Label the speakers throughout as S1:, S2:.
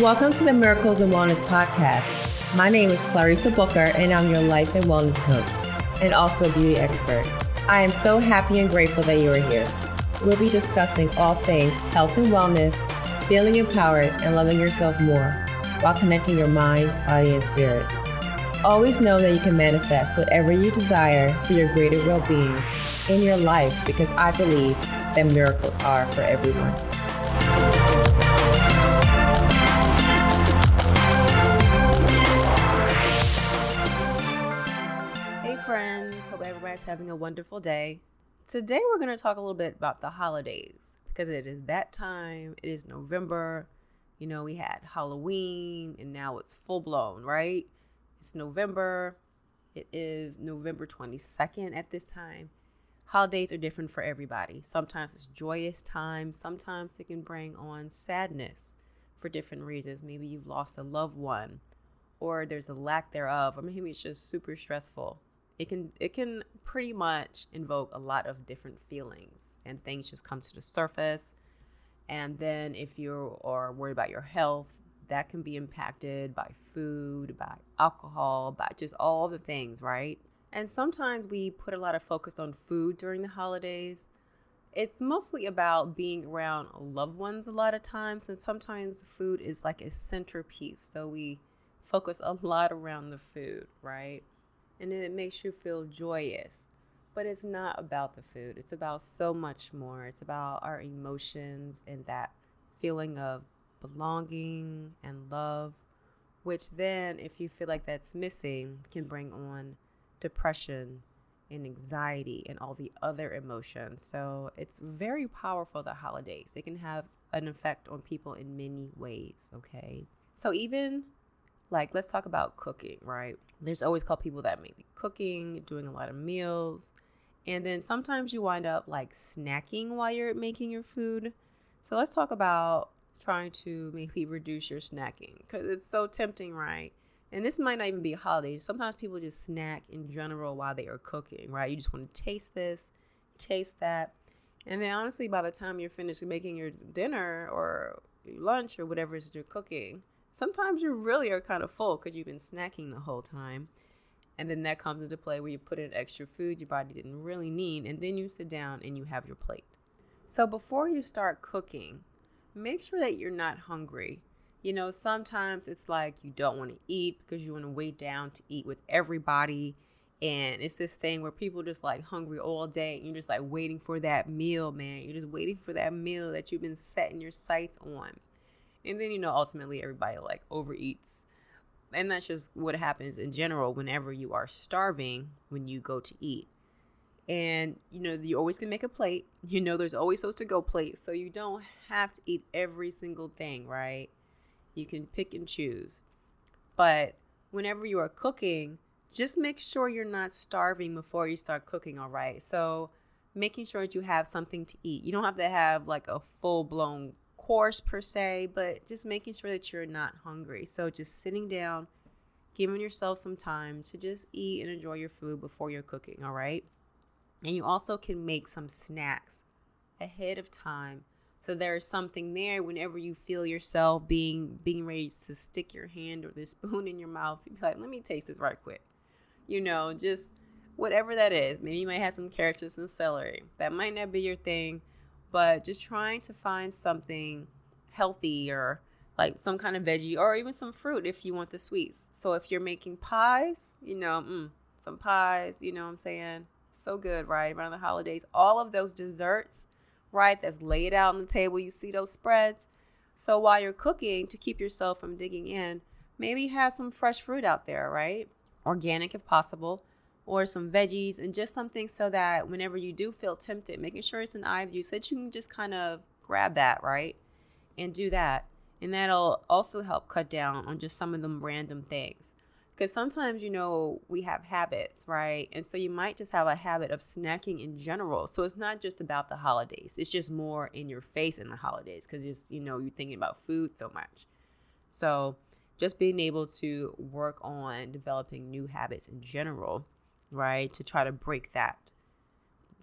S1: Welcome to the Miracles and Wellness Podcast. My name is Clarissa Booker, and I'm your life and wellness coach, and also a beauty expert. I am so happy and grateful that you are here. We'll be discussing all things health and wellness, feeling empowered, and loving yourself more while connecting your mind, body, and spirit. Always know that you can manifest whatever you desire for your greater well being in your life because I believe that miracles are for everyone. Everybody's having a wonderful day. Today, we're going to talk a little bit about the holidays because it is that time. It is November. You know, we had Halloween and now it's full blown, right? It's November. It is November 22nd at this time. Holidays are different for everybody. Sometimes it's joyous times, sometimes it can bring on sadness for different reasons. Maybe you've lost a loved one or there's a lack thereof, or maybe it's just super stressful. It can it can pretty much invoke a lot of different feelings and things just come to the surface. And then if you are worried about your health, that can be impacted by food, by alcohol, by just all the things, right? And sometimes we put a lot of focus on food during the holidays. It's mostly about being around loved ones a lot of times, and sometimes food is like a centerpiece. So we focus a lot around the food, right? And it makes you feel joyous. But it's not about the food, it's about so much more. It's about our emotions and that feeling of belonging and love, which then, if you feel like that's missing, can bring on depression and anxiety and all the other emotions. So it's very powerful, the holidays. They can have an effect on people in many ways, okay? So even like let's talk about cooking, right? There's always called people that may be cooking, doing a lot of meals, and then sometimes you wind up like snacking while you're making your food. So let's talk about trying to maybe reduce your snacking because it's so tempting, right? And this might not even be a holiday. Sometimes people just snack in general while they are cooking, right? You just want to taste this, taste that. And then honestly, by the time you're finished making your dinner or lunch or whatever it is you're cooking, sometimes you really are kind of full because you've been snacking the whole time. And then that comes into play where you put in extra food your body didn't really need. And then you sit down and you have your plate. So before you start cooking, make sure that you're not hungry. You know, sometimes it's like you don't want to eat because you want to wait down to eat with everybody. And it's this thing where people just like hungry all day. And you're just like waiting for that meal, man. You're just waiting for that meal that you've been setting your sights on. And then, you know, ultimately everybody like overeats. And that's just what happens in general whenever you are starving when you go to eat. And you know, you always can make a plate. You know, there's always those to go plates. So you don't have to eat every single thing, right? You can pick and choose. But whenever you are cooking, just make sure you're not starving before you start cooking, all right? So making sure that you have something to eat. You don't have to have like a full blown course per se, but just making sure that you're not hungry. So just sitting down, giving yourself some time to just eat and enjoy your food before you're cooking, all right? And you also can make some snacks ahead of time. So there is something there whenever you feel yourself being being ready to stick your hand or the spoon in your mouth, you be like, let me taste this right quick. You know, just whatever that is. Maybe you might have some carrots or some celery. That might not be your thing, but just trying to find something healthy or like some kind of veggie or even some fruit if you want the sweets. So if you're making pies, you know, mm, some pies, you know what I'm saying? So good, right? Around the holidays, all of those desserts, right? That's laid out on the table. You see those spreads. So while you're cooking, to keep yourself from digging in, maybe have some fresh fruit out there, right? Organic if possible or some veggies and just something so that whenever you do feel tempted, making sure it's an eye view so that you can just kind of grab that, right? And do that. And that'll also help cut down on just some of them random things. Because sometimes, you know, we have habits, right? And so you might just have a habit of snacking in general. So it's not just about the holidays, it's just more in your face in the holidays because just, you know, you're thinking about food so much. So just being able to work on developing new habits in general right? To try to break that.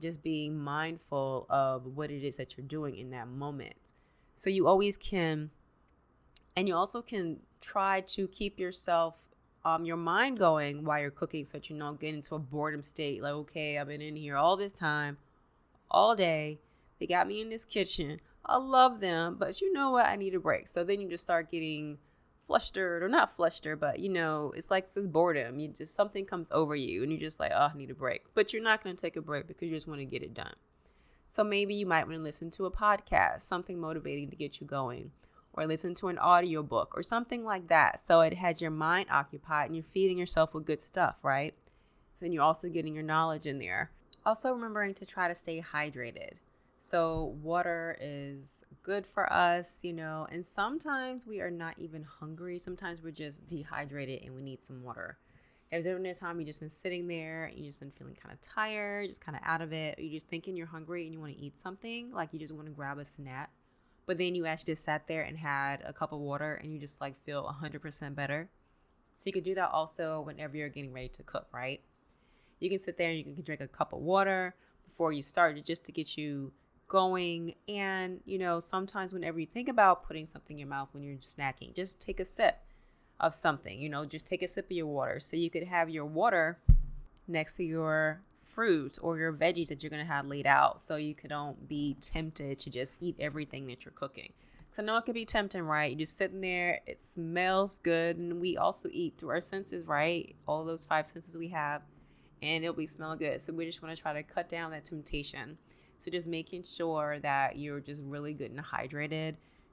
S1: Just being mindful of what it is that you're doing in that moment. So you always can And you also can try to keep yourself um, your mind going while you're cooking so that you don't get into a boredom state. Like, okay, I've been in here all this time, all day. They got me in this kitchen. I love them, but you know what? I need a break. So then you just start getting flustered or not flustered, but you know, it's like this boredom. You just something comes over you and you're just like, oh, I need a break. But you're not going to take a break because you just want to get it done. So maybe you might want to listen to a podcast, something motivating to get you going, or listen to an audiobook or something like that. So it has your mind occupied and you're feeding yourself with good stuff, right? Then you're also getting your knowledge in there. Also remembering to try to stay hydrated. So, water is good for us, you know, and sometimes we are not even hungry. Sometimes we're just dehydrated and we need some water. If there's been a time you've just been sitting there and you've just been feeling kind of tired, just kind of out of it, or you're just thinking you're hungry and you want to eat something, like you just want to grab a snack, but then you actually just sat there and had a cup of water and you just like feel 100% better. So you could do that also whenever you're getting ready to cook, right? You can sit there and you can drink a cup of water before you start just to get you going. And, you know, sometimes whenever you think about putting something in your mouth when you're snacking, just take a sip of something, you know, just take a sip of your water. So you could have your water next to your fruits or your veggies that you're going to have laid out so you could don't be tempted to just eat everything that you're cooking. Because I know it can be tempting, right? You're just sitting there, it smells good. And we also eat through our senses, right? All those five senses we have, and it'll be smelling good. So we just want to try to cut down that temptation. So just making sure that you're just really good and hydrated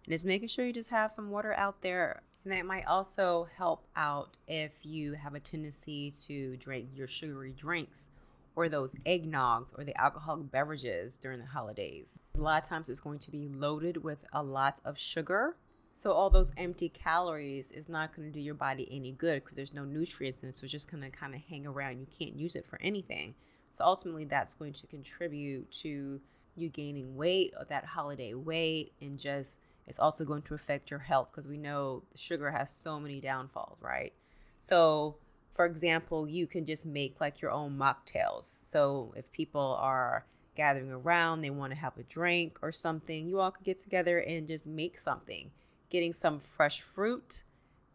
S1: and just making sure you just have some water out there. And that might also help out if you have a tendency to drink your sugary drinks or those eggnogs or the alcoholic beverages during the holidays. A lot of times it's going to be loaded with a lot of sugar. So all those empty calories is not going to do your body any good because there's no nutrients in it. So it's just going to kind of hang around. You can't use it for anything. So ultimately, that's going to contribute to you gaining weight or that holiday weight, and just it's also going to affect your health because we know sugar has so many downfalls, right? So, for example, you can just make like your own mocktails. So, if people are gathering around, they want to have a drink or something, you all could get together and just make something. Getting some fresh fruit,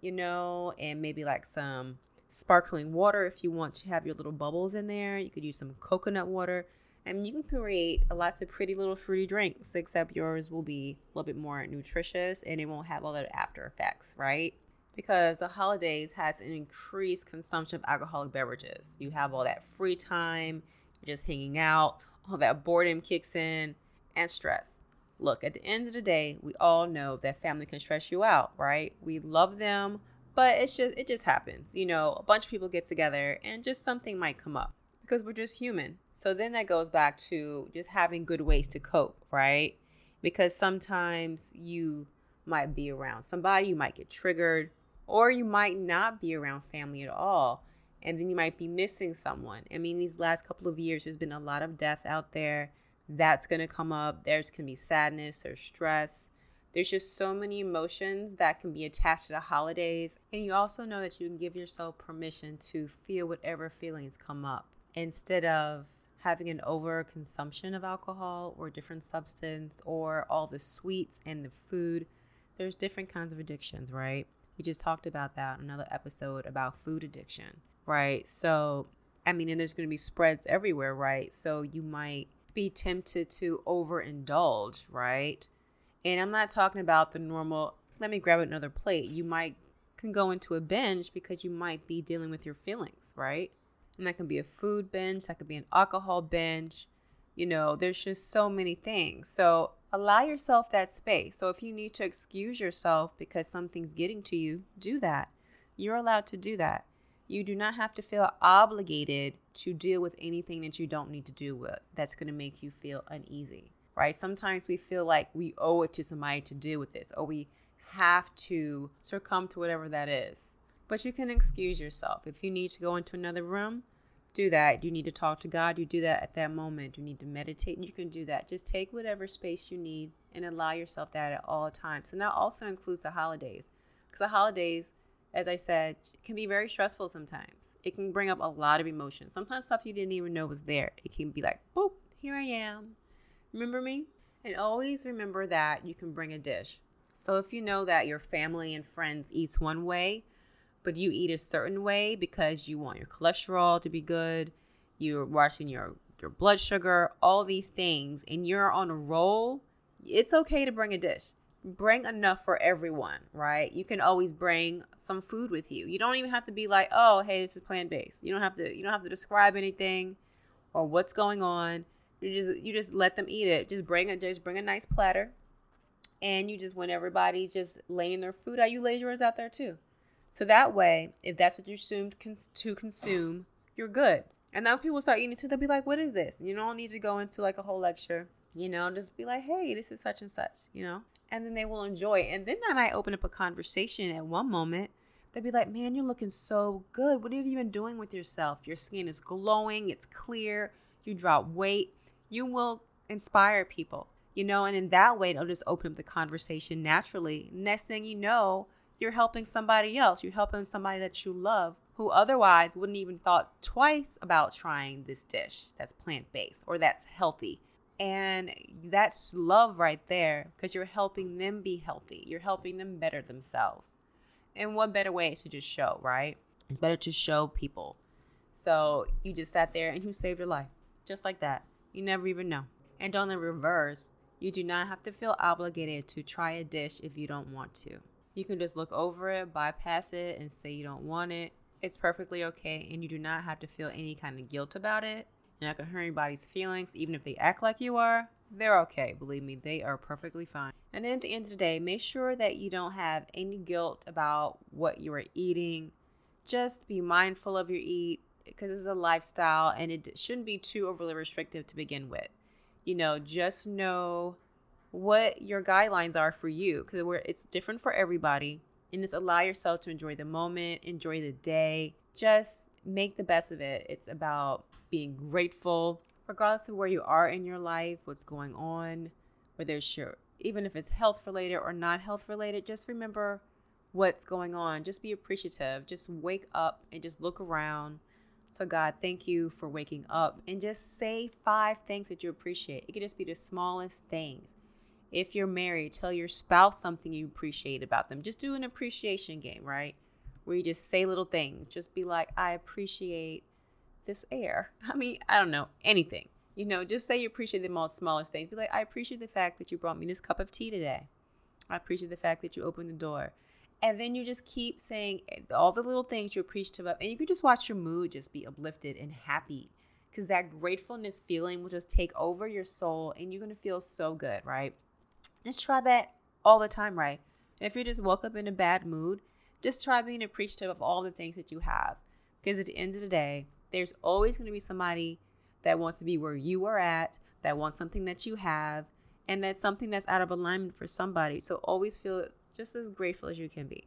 S1: you know, and maybe like some sparkling water if you want to have your little bubbles in there. You could use some coconut water. And you can create lots of pretty little fruity drinks, except yours will be a little bit more nutritious and it won't have all the after effects, right? Because the holidays has an increased consumption of alcoholic beverages. You have all that free time, you're just hanging out, all that boredom kicks in, and stress. Look, at the end of the day, we all know that family can stress you out, right? We love them, but it's just it just happens you know a bunch of people get together and just something might come up because we're just human. So then that goes back to just having good ways to cope right? Because sometimes you might be around somebody you might get triggered or you might not be around family at all and then you might be missing someone. I mean these last couple of years there's been a lot of death out there. That's going to come up. There's going to be sadness or stress there's just so many emotions that can be attached to the holidays. And you also know that you can give yourself permission to feel whatever feelings come up instead of having an overconsumption of alcohol or different substance or all the sweets and the food. There's different kinds of addictions, right? We just talked about that in another episode about food addiction, right? So, I mean, and there's going to be spreads everywhere, right? So you might be tempted to overindulge, right? And I'm not talking about the normal, let me grab another plate. You might can go into a binge because you might be dealing with your feelings, right? And that can be a food binge, that could be an alcohol binge. You know, there's just so many things. So allow yourself that space. So if you need to excuse yourself because something's getting to you, do that. You're allowed to do that. You do not have to feel obligated to deal with anything that you don't need to deal with that's going to make you feel uneasy right? Sometimes we feel like we owe it to somebody to deal with this, or we have to succumb to whatever that is. But you can excuse yourself. If you need to go into another room, do that. You need to talk to God, you do that at that moment. You need to meditate, and you can do that. Just take whatever space you need and allow yourself that at all times. And that also includes the holidays. Because the holidays, as I said, can be very stressful sometimes. It can bring up a lot of emotions. Sometimes stuff you didn't even know was there. It can be like, boop, here I am. Remember me? And always remember that you can bring a dish. So if you know that your family and friends eats one way, but you eat a certain way because you want your cholesterol to be good, you're watching your your blood sugar, all these things, and you're on a roll, it's okay to bring a dish. Bring enough for everyone, right? You can always bring some food with you. You don't even have to be like, "Oh, hey, this is plant-based." You don't have to you don't have to describe anything or what's going on. You just you just let them eat it. Just bring a just bring a nice platter. And you just when everybody's just laying their food out, you lay yours out there too. So that way, if that's what you're assumed to consume, you're good. And now people start eating too. They'll be like, "What is this?" You don't need to go into like a whole lecture. You know, just be like, "Hey, this is such and such." You know, and then they will enjoy. It. And then I might open up a conversation at one moment. They'd be like, "Man, you're looking so good. What have you been doing with yourself? Your skin is glowing. It's clear. You drop weight. You will inspire people." You know, and in that way, it'll just open up the conversation naturally. Next thing you know, you're helping somebody else. You're helping somebody that you love who otherwise wouldn't even thought twice about trying this dish that's plant-based or that's healthy. And that's love right there because you're helping them be healthy. You're helping them better themselves. And what better way is to just show, right? It's better to show people. So you just sat there and you saved your life. Just like that. You never even know. And on the reverse, you do not have to feel obligated to try a dish if you don't want to. You can just look over it, bypass it, and say you don't want it. It's perfectly okay, and you do not have to feel any kind of guilt about it. You're not gonna hurt anybody's feelings, even if they act like you are. They're okay, believe me, they are perfectly fine. And at the end of the day, make sure that you don't have any guilt about what you are eating. Just be mindful of your eat because it's a lifestyle and it shouldn't be too overly restrictive to begin with. You know, just know what your guidelines are for you because it's different for everybody. And just allow yourself to enjoy the moment, enjoy the day. Just make the best of it. It's about being grateful, regardless of where you are in your life, what's going on, whether it's your, even if it's health related or not health related, just remember what's going on. Just be appreciative. Just wake up and just look around. So, God, thank you for waking up and just say five things that you appreciate. It could just be the smallest things. If you're married, tell your spouse something you appreciate about them. Just do an appreciation game, right? Where you just say little things. Just be like, I appreciate this air. I mean, I don't know, anything. You know, just say you appreciate the most smallest things. Be like, I appreciate the fact that you brought me this cup of tea today. I appreciate the fact that you opened the door. And then you just keep saying eh, all the little things you're appreciative of. And you can just watch your mood just be uplifted and happy. Because that gratefulness feeling will just take over your soul and you're going to feel so good, right? Just try that all the time, right? If you just woke up in a bad mood, just try being appreciative of all the things that you have. Because at the end of the day, there's always going to be somebody that wants to be where you are at, that wants something that you have, and that's something that's out of alignment for somebody. So always feel just as grateful as you can be.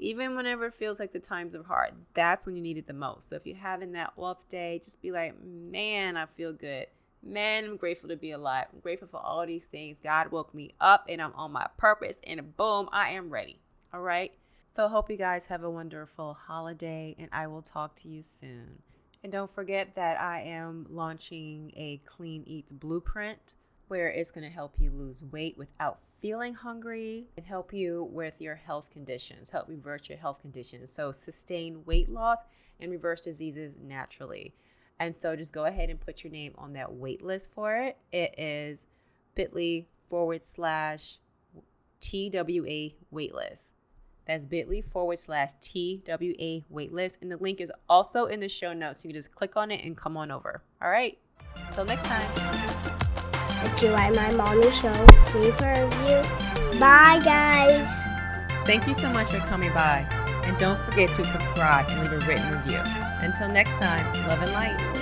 S1: Even whenever it feels like the times are hard, that's when you need it the most. So if you're having that off day, just be like, man, I feel good. Man, I'm grateful to be alive. I'm grateful for all these things. God woke me up and I'm on my purpose, and boom, I am ready. All right. So I hope you guys have a wonderful holiday, and I will talk to you soon. And don't forget that I am launching a Clean Eats Blueprint where it's going to help you lose weight without feeling hungry and help you with your health conditions, help reverse your health conditions. So, sustain weight loss and reverse diseases naturally. And so just go ahead and put your name on that wait list for it. It is bit.ly forward slash TWA waitlist. That's bit.ly forward slash TWA waitlist. And the link is also in the show notes. You can just click on it and come on over. All right. Till next time.
S2: Like my mommy show, leave a review. Bye, guys.
S1: Thank you so much for coming by. And don't forget to subscribe and leave a written review. Until next time, love and light.